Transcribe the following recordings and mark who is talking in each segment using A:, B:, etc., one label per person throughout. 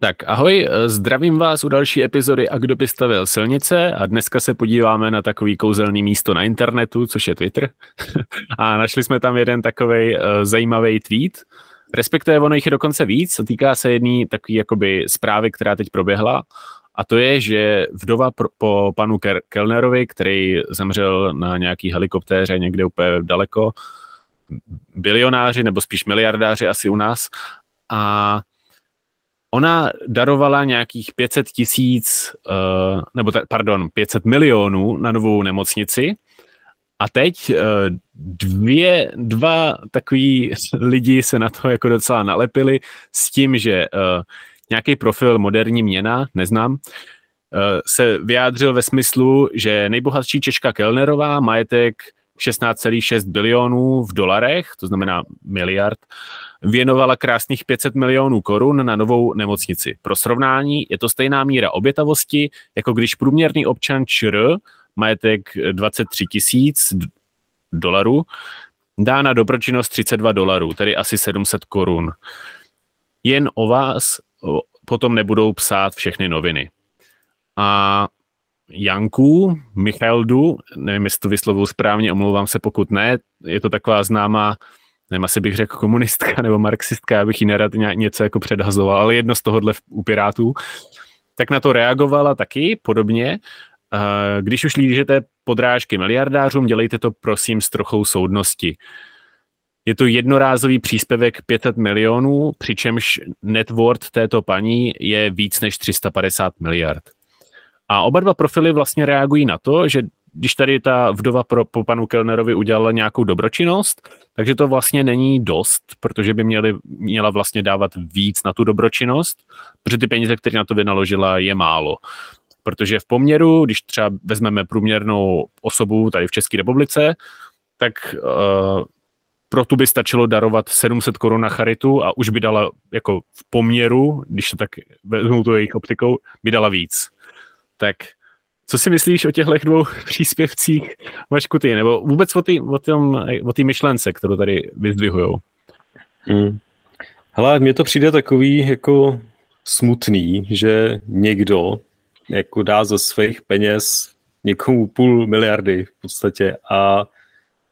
A: Tak ahoj, zdravím vás u další epizody A kdo by stavil silnice? A dneska se podíváme na takový kouzelný místo na internetu, což je Twitter. a našli jsme tam jeden takový uh, zajímavý tweet, respektive ono jich je dokonce víc, týká se jedné takové jakoby zprávy, která teď proběhla. A to je, že vdova pro, po panu Kellnerovi, který zemřel na nějaký helikoptéře někde úplně daleko, bilionáři nebo spíš miliardáři asi u nás a ona darovala nějakých 500 tisíc, uh, nebo ta, pardon, 500 milionů na novou nemocnici. A teď uh, dvě, dva takový lidi se na to jako docela nalepili s tím, že uh, nějaký profil moderní měna, neznám, uh, se vyjádřil ve smyslu, že nejbohatší Češka Kellnerová majetek 16,6 bilionů v dolarech, to znamená miliard, věnovala krásných 500 milionů korun na novou nemocnici. Pro srovnání je to stejná míra obětavosti, jako když průměrný občan ČR, majetek 23 tisíc dolarů, dá na dobročinnost 32 dolarů, tedy asi 700 korun. Jen o vás potom nebudou psát všechny noviny. A Janku, Michaldu, nevím, jestli to vyslovuju správně, omlouvám se, pokud ne, je to taková známá, nevím, asi bych řekl komunistka nebo marxistka, já bych jí nerad něco jako předhazoval, ale jedno z tohohle u Pirátů, tak na to reagovala taky podobně. Když už lížete podrážky miliardářům, dělejte to prosím s trochou soudnosti. Je to jednorázový příspěvek 500 milionů, přičemž net worth této paní je víc než 350 miliard. A oba dva profily vlastně reagují na to, že když tady ta vdova pro, po panu Kellnerovi udělala nějakou dobročinnost, takže to vlastně není dost, protože by měli, měla vlastně dávat víc na tu dobročinnost, protože ty peníze, které na to vynaložila, je málo. Protože v poměru, když třeba vezmeme průměrnou osobu tady v České republice, tak uh, pro tu by stačilo darovat 700 korun na charitu a už by dala jako v poměru, když to tak vezmu to jejich optikou, by dala víc. Tak co si myslíš o těchto dvou příspěvcích, Vašku, ty, nebo vůbec o té o tom, o myšlence, kterou tady vyzdvihujou?
B: Hmm. Hele, mně to přijde takový jako smutný, že někdo jako dá ze svých peněz někomu půl miliardy v podstatě a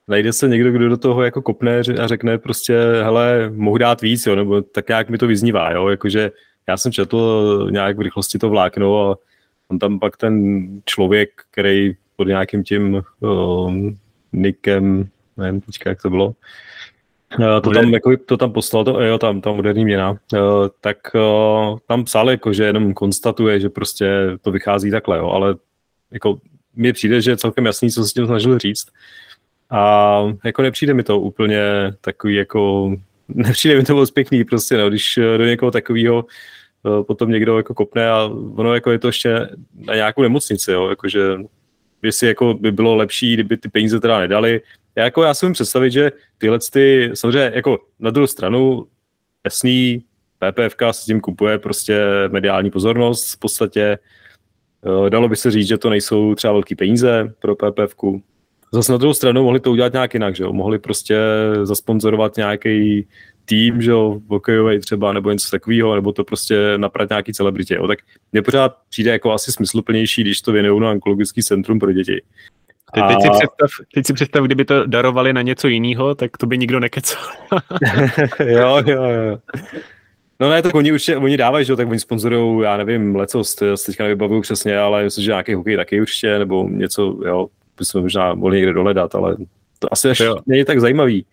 B: najde se někdo, kdo do toho jako kopne a řekne prostě, hele, mohu dát víc, jo, nebo tak nějak mi to vyznívá, jo, jakože já jsem četl nějak v rychlosti to vlákno a on tam pak ten člověk, který pod nějakým tím uh, nikem, nevím teďka, jak to bylo, uh, to tam, jako, to tam poslal, to, jo, tam, tam moderní měna, uh, tak uh, tam psal, jako, že jenom konstatuje, že prostě to vychází takhle, jo, ale jako mně přijde, že je celkem jasný, co se s tím snažil říct. A jako nepřijde mi to úplně takový jako, nepřijde mi to moc pěkný prostě, no, když do někoho takového Eh, potom někdo jako kopne a ono jako je to ještě na nějakou nemocnici, jo, jakože jestli jako by bylo lepší, kdyby ty peníze teda nedali. Já, jako, já si můžu představit, že tyhle ty, samozřejmě jako na druhou stranu, jasný, PPFK se tím kupuje prostě mediální pozornost v podstatě. Eh, dalo by se říct, že to nejsou třeba velké peníze pro PPFku. Zase na druhou stranu mohli to udělat nějak jinak, že jo? Mohli prostě zasponzorovat nějaký tým, že jo, hokejový třeba, nebo něco takového, nebo to prostě naprat nějaký celebritě, jo. tak mě pořád přijde jako asi smysluplnější, když to věnují na onkologický centrum pro děti.
A: Teď, teď, si představ, teď si představ, kdyby to darovali na něco jiného, tak to by nikdo nekecal.
B: jo, jo, jo. No ne, tak oni určitě, oni dávají, že jo, tak oni sponzorují, já nevím, lecost, teďka nevybavuju přesně, ale myslím, že nějaký hokej taky určitě, nebo něco, jo, bychom možná mohli někde dohledat, ale to asi až není tak zajímavý.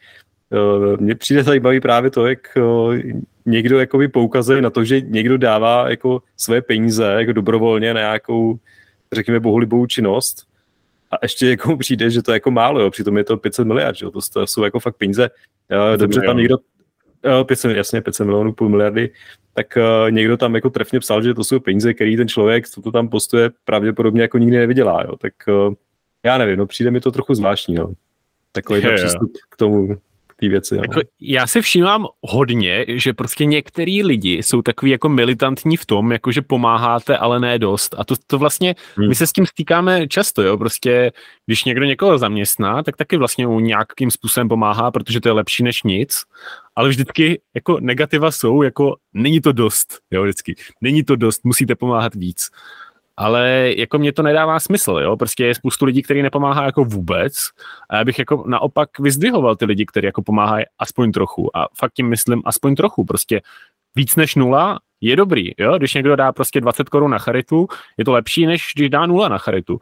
B: Eh, mně přijde zajímavý právě to, jak eh, někdo jakoby poukazuje na to, že někdo dává jako své peníze jako dobrovolně na nějakou, řekněme, bohulibou činnost a ještě jako přijde, že to je jako málo, jo. přitom je to 500 miliard, jo. To, jsou jako fakt peníze. Eh, dobře, tam někdo, 500, jasně, 500 milionů, půl miliardy, tak uh, někdo tam jako trefně psal, že to jsou peníze, který ten člověk, co to tam postuje, pravděpodobně jako nikdy nevydělá, jo. Tak uh, já nevím, no přijde mi to trochu zvláštní, no. Takový přístup k tomu, té věci.
A: Jako, já si všímám hodně, že prostě některý lidi jsou takový jako militantní v tom, jako že pomáháte, ale ne dost. A to, to vlastně, hmm. my se s tím stýkáme často, jo, prostě když někdo někoho zaměstná, tak taky vlastně mu nějakým způsobem pomáhá, protože to je lepší než nic, ale vždycky jako negativa jsou, jako není to dost, jo, vždycky, není to dost, musíte pomáhat víc ale jako mě to nedává smysl, jo, prostě je spoustu lidí, kteří nepomáhá jako vůbec. A já bych jako naopak vyzdvihoval ty lidi, kteří jako pomáhají aspoň trochu. A fakt tím myslím aspoň trochu, prostě víc než nula je dobrý, jo, když někdo dá prostě 20 korun na charitu, je to lepší, než když dá nula na charitu.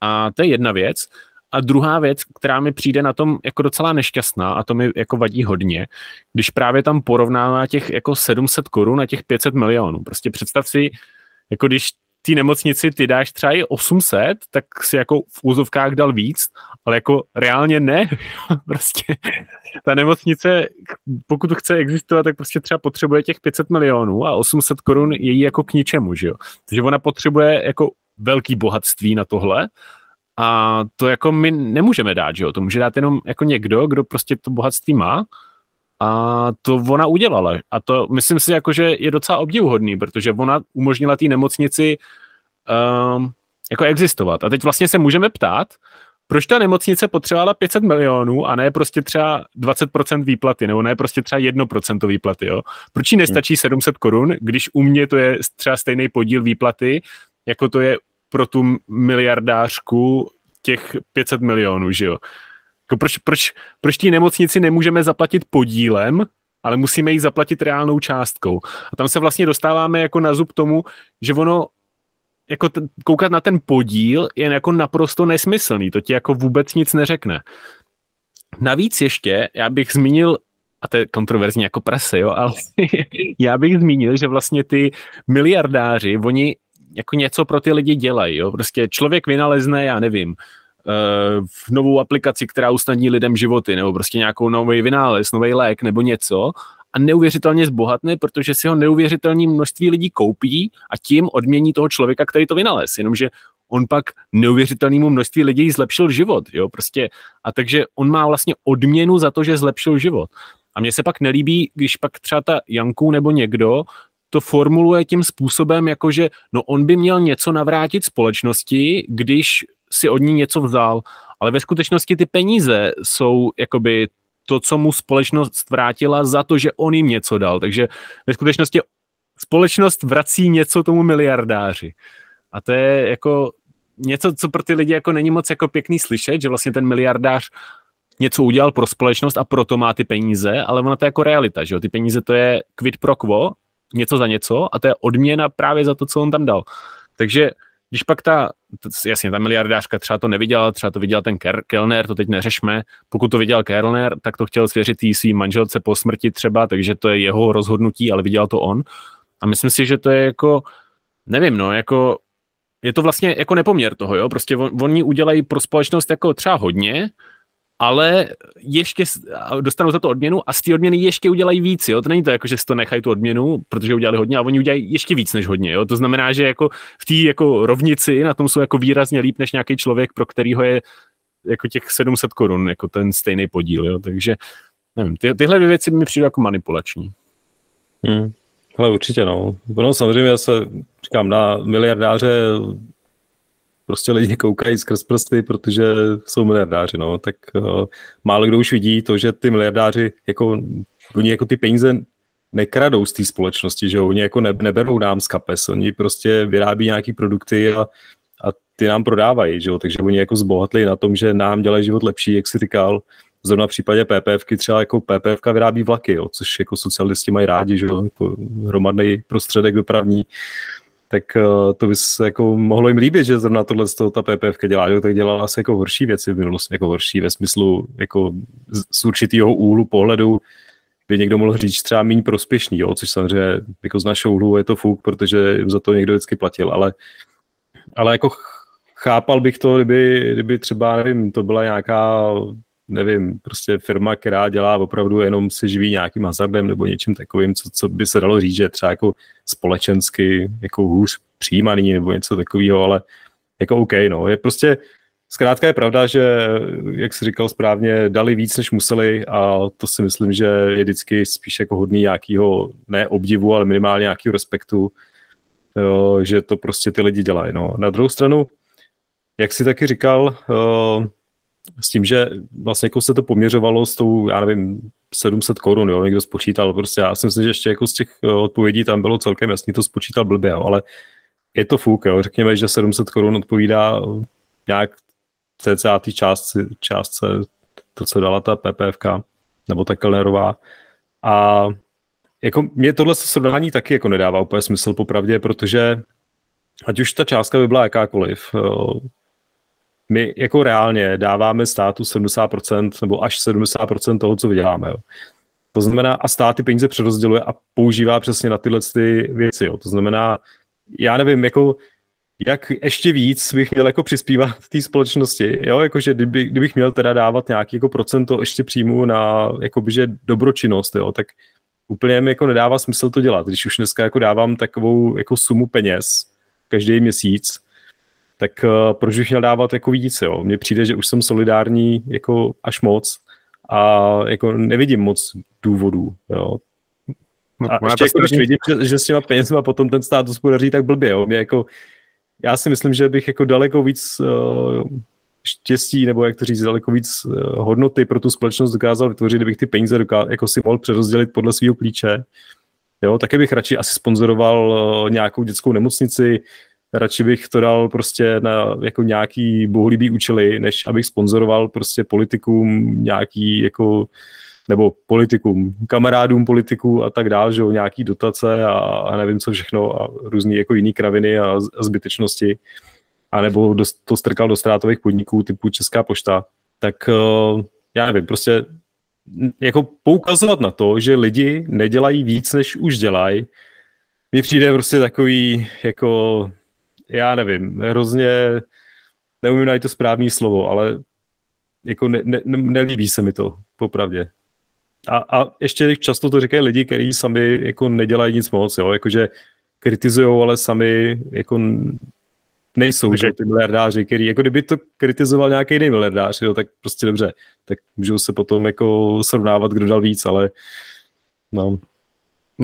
A: A to je jedna věc. A druhá věc, která mi přijde na tom jako docela nešťastná a to mi jako vadí hodně, když právě tam porovnává těch jako 700 korun a těch 500 milionů. Prostě představ si, jako když té nemocnici ty dáš třeba i 800, tak si jako v úzovkách dal víc, ale jako reálně ne. prostě ta nemocnice, pokud chce existovat, tak prostě třeba potřebuje těch 500 milionů a 800 korun je jí jako k ničemu, že jo. Takže ona potřebuje jako velký bohatství na tohle a to jako my nemůžeme dát, že jo. To může dát jenom jako někdo, kdo prostě to bohatství má a to ona udělala. A to myslím si, jako, že je docela obdivuhodný, protože ona umožnila té nemocnici um, jako existovat. A teď vlastně se můžeme ptát, proč ta nemocnice potřebovala 500 milionů a ne prostě třeba 20% výplaty, nebo ne prostě třeba 1% výplaty, jo? Proč jí nestačí 700 korun, když u mě to je třeba stejný podíl výplaty, jako to je pro tu miliardářku těch 500 milionů, že jo? Jako proč, proč, proč té nemocnici nemůžeme zaplatit podílem, ale musíme jí zaplatit reálnou částkou. A tam se vlastně dostáváme jako na zub tomu, že ono jako t- koukat na ten podíl je jako naprosto nesmyslný, to ti jako vůbec nic neřekne. Navíc ještě, já bych zmínil, a to je kontroverzní jako prase, jo, ale já bych zmínil, že vlastně ty miliardáři, oni jako něco pro ty lidi dělají, jo, prostě člověk vynalezne, já nevím, v novou aplikaci, která usnadní lidem životy, nebo prostě nějakou nový vynález, nový lék, nebo něco a neuvěřitelně zbohatne, protože si ho neuvěřitelné množství lidí koupí a tím odmění toho člověka, který to vynalez. Jenomže on pak neuvěřitelnému množství lidí zlepšil život, jo, prostě. A takže on má vlastně odměnu za to, že zlepšil život. A mně se pak nelíbí, když pak třeba ta Janku nebo někdo to formuluje tím způsobem, jako že no on by měl něco navrátit společnosti, když si od ní něco vzal, ale ve skutečnosti ty peníze jsou jakoby to, co mu společnost vrátila za to, že on jim něco dal. Takže ve skutečnosti společnost vrací něco tomu miliardáři. A to je jako něco, co pro ty lidi jako není moc jako pěkný slyšet, že vlastně ten miliardář něco udělal pro společnost a proto má ty peníze, ale ona to je jako realita, že jo? Ty peníze to je quid pro quo, něco za něco a to je odměna právě za to, co on tam dal. Takže když pak ta, jasně, ta miliardářka třeba to neviděla, třeba to viděl ten Kellner, to teď neřešme. Pokud to viděl Kellner, tak to chtěl svěřit jí svým manželce po smrti třeba, takže to je jeho rozhodnutí, ale viděl to on. A myslím si, že to je jako, nevím, no, jako je to vlastně jako nepoměr toho, jo, prostě on, oni udělají pro společnost jako třeba hodně, ale ještě dostanou za to odměnu a z té odměny ještě udělají víc, jo? To není to jako, že si to nechají tu odměnu, protože udělali hodně, a oni udělají ještě víc než hodně, jo? To znamená, že jako v té jako rovnici na tom jsou jako výrazně líp než nějaký člověk, pro kterýho je jako těch 700 korun, jako ten stejný podíl, jo? Takže nevím, ty, tyhle dvě věci mi přijdou jako manipulační.
B: Hmm. Ale určitě no. No samozřejmě já se říkám, na miliardáře prostě lidi koukají skrz prsty, protože jsou miliardáři, no, tak uh, málo kdo už vidí to, že ty miliardáři, jako, oni jako ty peníze nekradou z té společnosti, že oni jako ne, neberou nám z kapes, oni prostě vyrábí nějaký produkty a, a ty nám prodávají, že jo? takže oni jako zbohatli na tom, že nám dělají život lepší, jak si říkal, zrovna v případě PPFky třeba jako PPFka vyrábí vlaky, jo? což jako socialisti mají rádi, že jo? Jako hromadný prostředek dopravní, tak uh, to by se jako mohlo jim líbit, že zrovna tohle z toho ta PPF dělá, že tak dělala asi jako horší věci v minulosti, jako horší ve smyslu jako z, z určitého úhlu pohledu, by někdo mohl říct třeba méně prospěšný, jo, což samozřejmě jako z našeho úhlu je to fuk, protože za to někdo vždycky platil, ale, ale jako chápal bych to, kdyby, kdyby třeba, nevím, to byla nějaká nevím, prostě firma, která dělá opravdu jenom si živí nějakým hazardem nebo něčím takovým, co, co by se dalo říct, že třeba jako společensky jako hůř přijímaný nebo něco takového, ale jako OK, no, je prostě zkrátka je pravda, že, jak jsi říkal správně, dali víc, než museli a to si myslím, že je vždycky spíš jako hodný nějakého, ne obdivu, ale minimálně nějakého respektu, že to prostě ty lidi dělají. No. Na druhou stranu, jak jsi taky říkal, uh, s tím, že vlastně jako se to poměřovalo s tou, já nevím, 700 korun, jo, někdo spočítal, prostě já si myslím, že ještě jako z těch uh, odpovědí tam bylo celkem jasný, to spočítal blbě, jo, ale je to fuk, jo, řekněme, že 700 korun odpovídá nějak cca té částce, částce, to, co dala ta PPFK, nebo ta Kellnerová. A jako mě tohle srovnání taky jako nedává úplně smysl popravdě, protože ať už ta částka by byla jakákoliv, my jako reálně dáváme státu 70% nebo až 70% toho, co vyděláme. Jo. To znamená, a stát ty peníze přerozděluje a používá přesně na tyhle ty věci. Jo. To znamená, já nevím, jako jak ještě víc bych měl jako přispívat v té společnosti, jo, jakože kdyby, kdybych měl teda dávat nějaký jako procento ještě příjmu na jakoby, že dobročinnost, jo, tak úplně mi jako nedává smysl to dělat. Když už dneska jako dávám takovou jako sumu peněz každý měsíc, tak uh, proč bych měl dávat jako víc, jo? Mně přijde, že už jsem solidární jako až moc a jako nevidím moc důvodů, jo. No, a ještě jako, když vidím, že, že s těma penězma potom ten stát hospodaří tak blbě, jo. Mě jako, já si myslím, že bych jako daleko víc uh, štěstí, nebo jak to říct, daleko víc uh, hodnoty pro tu společnost dokázal vytvořit, kdybych ty peníze dokázal, jako si mohl přerozdělit podle svého klíče. Jo, taky bych radši asi sponzoroval uh, nějakou dětskou nemocnici, radši bych to dal prostě na jako nějaký bohulibý účely, než abych sponzoroval prostě politikům nějaký jako nebo politikům, kamarádům politiků a tak dále, že jo, nějaký dotace a, a nevím co všechno a různý jako jiný kraviny a, a zbytečnosti. A nebo to strkal do ztrátových podniků typu Česká pošta, tak uh, já nevím, prostě jako poukazovat na to, že lidi nedělají víc, než už dělají, mi přijde prostě takový, jako, já nevím, hrozně, neumím najít to správné slovo, ale jako ne, ne, nelíbí se mi to, popravdě. A, a ještě často to říkají lidi, kteří sami jako nedělají nic moc, jo, jakože kritizují, ale sami jako nejsou, že ty miliardáři, který, jako kdyby to kritizoval nějaký jiný miliardář, jo, tak prostě dobře, tak můžou se potom jako srovnávat, kdo dal víc, ale no.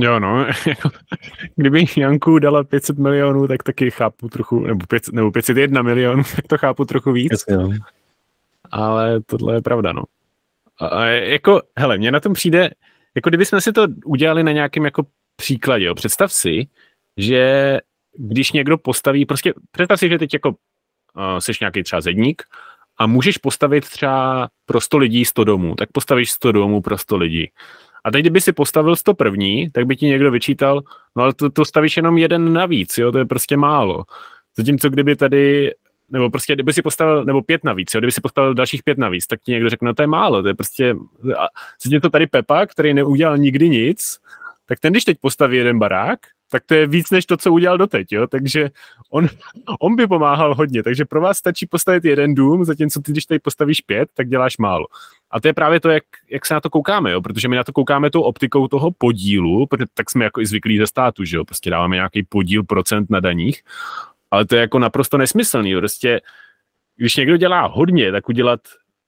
A: Jo, no, jako, kdyby Janku dala 500 milionů, tak taky chápu trochu, nebo, 500, nebo 501 milionů, tak to chápu trochu víc. Jasně, no. Ale tohle je pravda, no. A jako, hele, mně na tom přijde, jako kdybychom si to udělali na nějakém jako příkladě, jo. představ si, že když někdo postaví, prostě představ si, že teď jako uh, seš nějaký třeba zedník a můžeš postavit třeba pro 100 lidí 100 domů, tak postavíš 100 domů pro 100 lidí. A teď, kdyby si postavil 100 první, tak by ti někdo vyčítal, no ale to, to stavíš jenom jeden navíc, jo, to je prostě málo. Zatímco kdyby tady nebo prostě, kdyby si postavil, nebo pět navíc, jo, kdyby si postavil dalších pět navíc, tak ti někdo řekne, no to je málo, to je prostě, a to tady Pepa, který neudělal nikdy nic, tak ten, když teď postaví jeden barák, tak to je víc než to, co udělal doteď, jo? takže on, on by pomáhal hodně, takže pro vás stačí postavit jeden dům, zatímco ty, když tady postavíš pět, tak děláš málo. A to je právě to, jak, jak se na to koukáme, jo? protože my na to koukáme tou optikou toho podílu, protože tak jsme jako i zvyklí ze státu, že jo? prostě dáváme nějaký podíl procent na daních ale to je jako naprosto nesmyslný. Prostě, když někdo dělá hodně, tak udělat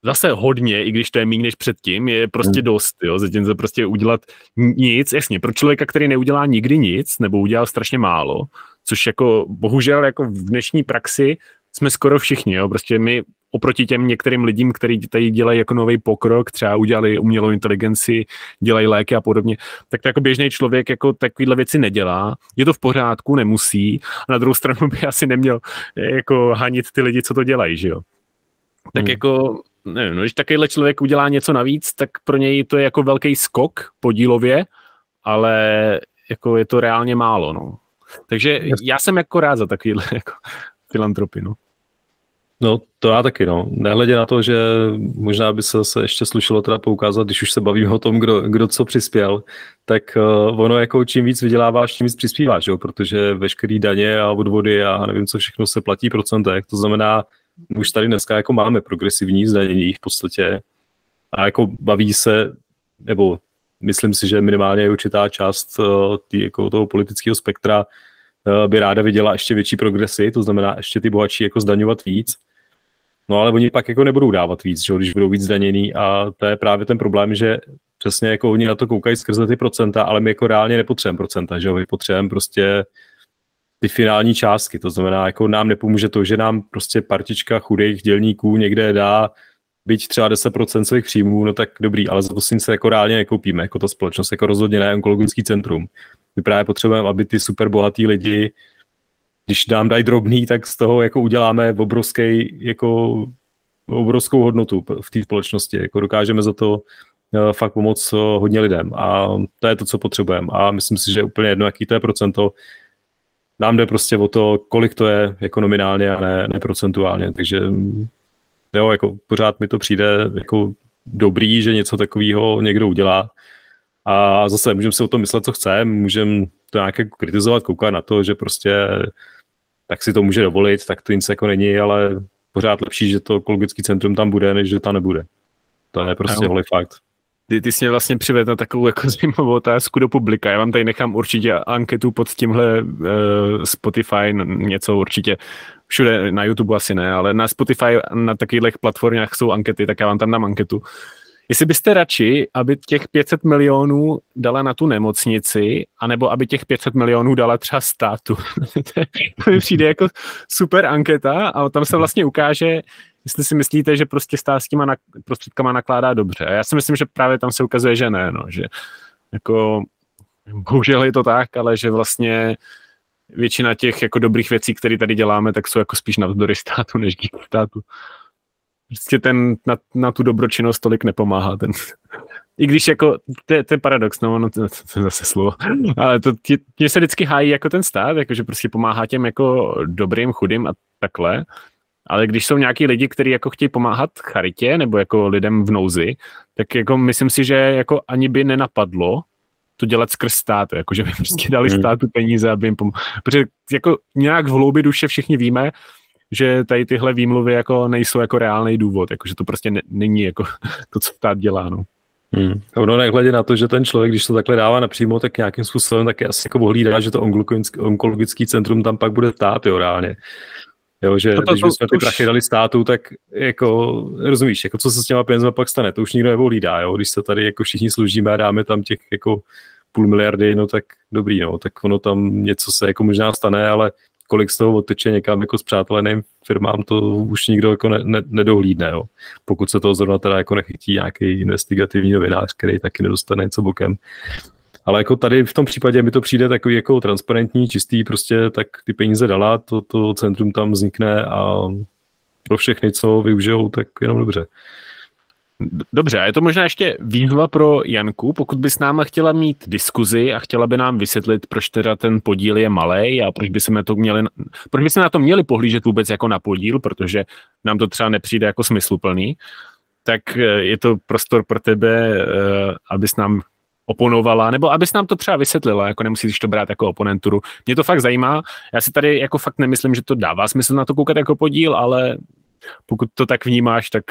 A: zase hodně, i když to je méně než předtím, je prostě hmm. dost, jo, zatímco prostě udělat nic, jasně, pro člověka, který neudělá nikdy nic, nebo udělal strašně málo, což jako bohužel jako v dnešní praxi jsme skoro všichni, jo, prostě my oproti těm některým lidem, kteří tady dělají jako nový pokrok, třeba udělali umělou inteligenci, dělají léky a podobně, tak to jako běžný člověk jako takovýhle věci nedělá. Je to v pořádku, nemusí. A na druhou stranu by asi neměl jako hanit ty lidi, co to dělají, že jo. Tak hmm. jako, nevím, no, když takovýhle člověk udělá něco navíc, tak pro něj to je jako velký skok podílově, ale jako je to reálně málo, no. Takže já jsem jako rád za takovýhle jako filantropy, no.
B: No, to já taky, no. Nehledě na to, že možná by se zase ještě slušelo teda poukázat, když už se bavíme o tom, kdo, kdo co přispěl, tak uh, ono jako čím víc vyděláváš, tím víc přispíváš, jo? protože veškerý daně a odvody a nevím, co všechno se platí procentech. To znamená, už tady dneska jako máme progresivní zdanění v podstatě a jako baví se, nebo myslím si, že minimálně je určitá část uh, tý, jako toho politického spektra uh, by ráda viděla ještě větší progresy, to znamená ještě ty bohatší jako zdaňovat víc No ale oni pak jako nebudou dávat víc, že, když budou víc zdaněný. A to je právě ten problém, že přesně jako oni na to koukají skrze ty procenta, ale my jako reálně nepotřebujeme procenta, že my potřebujeme prostě ty finální částky, to znamená, jako nám nepomůže to, že nám prostě partička chudých dělníků někde dá byť třeba 10% svých příjmů, no tak dobrý, ale za to se jako reálně nekoupíme, jako ta společnost, jako rozhodně ne onkologický centrum. My právě potřebujeme, aby ty super bohatý lidi, když nám dají drobný, tak z toho jako uděláme obrovský, jako obrovskou hodnotu v té společnosti. Jako dokážeme za to uh, fakt pomoct uh, hodně lidem a to je to, co potřebujeme. A myslím si, že úplně jedno, jaký to je procento, nám jde prostě o to, kolik to je jako nominálně a ne, ne procentuálně. Takže jo, jako pořád mi to přijde jako dobrý, že něco takového někdo udělá. A zase můžeme si o tom myslet, co chceme, můžeme to nějak jako kritizovat, koukat na to, že prostě tak si to může dovolit, tak to nic jako není, ale pořád lepší, že to ekologický centrum tam bude, než že tam nebude. To je prostě holý fakt.
A: Ty, ty jsi mě vlastně přivedl na takovou jako zajímavou otázku do publika. Já vám tady nechám určitě anketu pod tímhle uh, Spotify, něco určitě všude na YouTube asi ne, ale na Spotify, na takových platformách jsou ankety, tak já vám tam dám anketu. Jestli byste radši, aby těch 500 milionů dala na tu nemocnici, anebo aby těch 500 milionů dala třeba státu. to mi přijde jako super anketa a tam se vlastně ukáže, jestli si myslíte, že prostě stát s těma prostředkama nakládá dobře. A já si myslím, že právě tam se ukazuje, že ne, no, že jako bohužel je to tak, ale že vlastně většina těch jako dobrých věcí, které tady děláme, tak jsou jako spíš navzdory státu, než díky státu. Prostě ten na, na tu dobročinnost tolik nepomáhá. Ten. I když jako, to je, to je paradox, no, no to, to, je zase slovo, ale to tě, se vždycky hájí jako ten stát, jako že prostě pomáhá těm jako dobrým, chudým a takhle, ale když jsou nějaký lidi, kteří jako chtějí pomáhat charitě nebo jako lidem v nouzi, tak jako myslím si, že jako ani by nenapadlo, to dělat skrz stát, jako že by prostě dali hmm. státu peníze, aby jim pomohli. Protože jako nějak v hloubi duše všichni víme, že tady tyhle výmluvy jako nejsou jako reálný důvod, jako že to prostě ne, není jako to, co stát dělá, no.
B: Hmm. Ono nehledě na to, že ten člověk, když to takhle dává napřímo, tak nějakým způsobem taky asi jako ohlídá, že to onkologický centrum tam pak bude stát, jo, reálně. Jo, že to, to, když bychom ty už... prachy dali státu, tak jako, rozumíš, jako co se s těma penězma pak stane, to už nikdo nevolídá, jo, když se tady jako všichni služíme a dáme tam těch jako půl miliardy, no tak dobrý, no, tak ono tam něco se jako možná stane, ale kolik z toho odteče někam jako s přáteleným firmám, to už nikdo jako ne, ne, nedohlídne, jo. pokud se toho zrovna teda jako nechytí nějaký investigativní novinář, který taky nedostane něco bokem. Ale jako tady v tom případě mi to přijde takový jako transparentní, čistý, prostě tak ty peníze dala, to, to centrum tam vznikne a pro všechny, co využijou, tak jenom dobře.
A: Dobře, a je to možná ještě výzva pro Janku, pokud by s náma chtěla mít diskuzi a chtěla by nám vysvětlit, proč teda ten podíl je malý a proč by na to měli, proč by se na to měli pohlížet vůbec jako na podíl, protože nám to třeba nepřijde jako smysluplný, tak eh, je to prostor pro tebe, eh, abys nám oponovala, nebo abys nám to třeba vysvětlila, jako nemusíš to brát jako oponenturu. Mě to fakt zajímá. Já si tady jako fakt nemyslím, že to dává smysl na to koukat jako podíl, ale pokud to tak vnímáš, tak,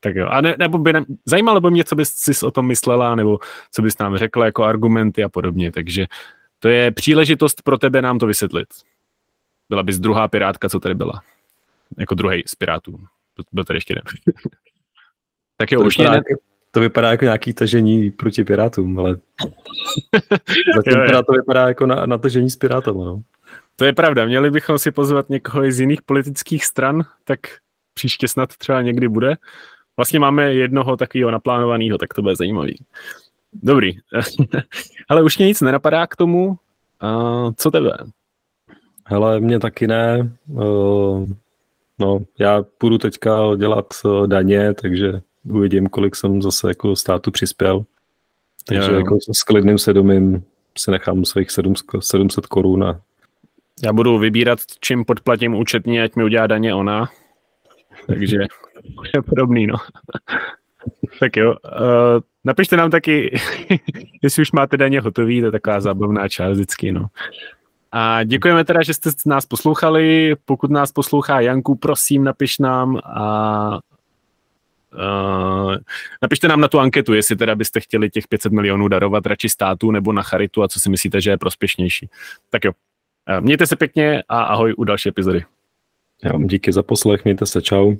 A: tak jo. A ne, nebo by ne, zajímalo by mě, co bys si o tom myslela, nebo co bys nám řekla jako argumenty a podobně. Takže to je příležitost pro tebe nám to vysvětlit. Byla bys druhá pirátka, co tady byla. Jako druhý z pirátů. Byl tady ještě jeden. tak jo, to už ne,
B: to vypadá jako nějaký tažení proti pirátům, ale zatím jo, to vypadá jako na, na tažení s pirátama. No.
A: To je pravda, měli bychom si pozvat někoho z jiných politických stran, tak příště snad třeba někdy bude. Vlastně máme jednoho takového naplánovaného, tak to bude zajímavý. Dobrý. Ale už mě nic nenapadá k tomu. A co tebe?
B: Hele, mě taky ne. Uh, no, já půjdu teďka dělat uh, daně, takže uvidím, kolik jsem zase jako státu přispěl. Takže jo. jako s klidným sedomím si nechám svých 700 korun a
A: já budu vybírat, čím podplatím účetně, ať mi udělá daně ona. Takže je podobný, no. tak jo, uh, napište nám taky, jestli už máte daně hotový, to je taková zábavná část vždycky, no. A děkujeme teda, že jste nás poslouchali. Pokud nás poslouchá Janku, prosím, napiš nám a Uh, napište nám na tu anketu, jestli teda byste chtěli těch 500 milionů darovat radši státu nebo na charitu a co si myslíte, že je prospěšnější. Tak jo, uh, mějte se pěkně a ahoj u další epizody.
B: Já vám díky za poslech, mějte se, čau.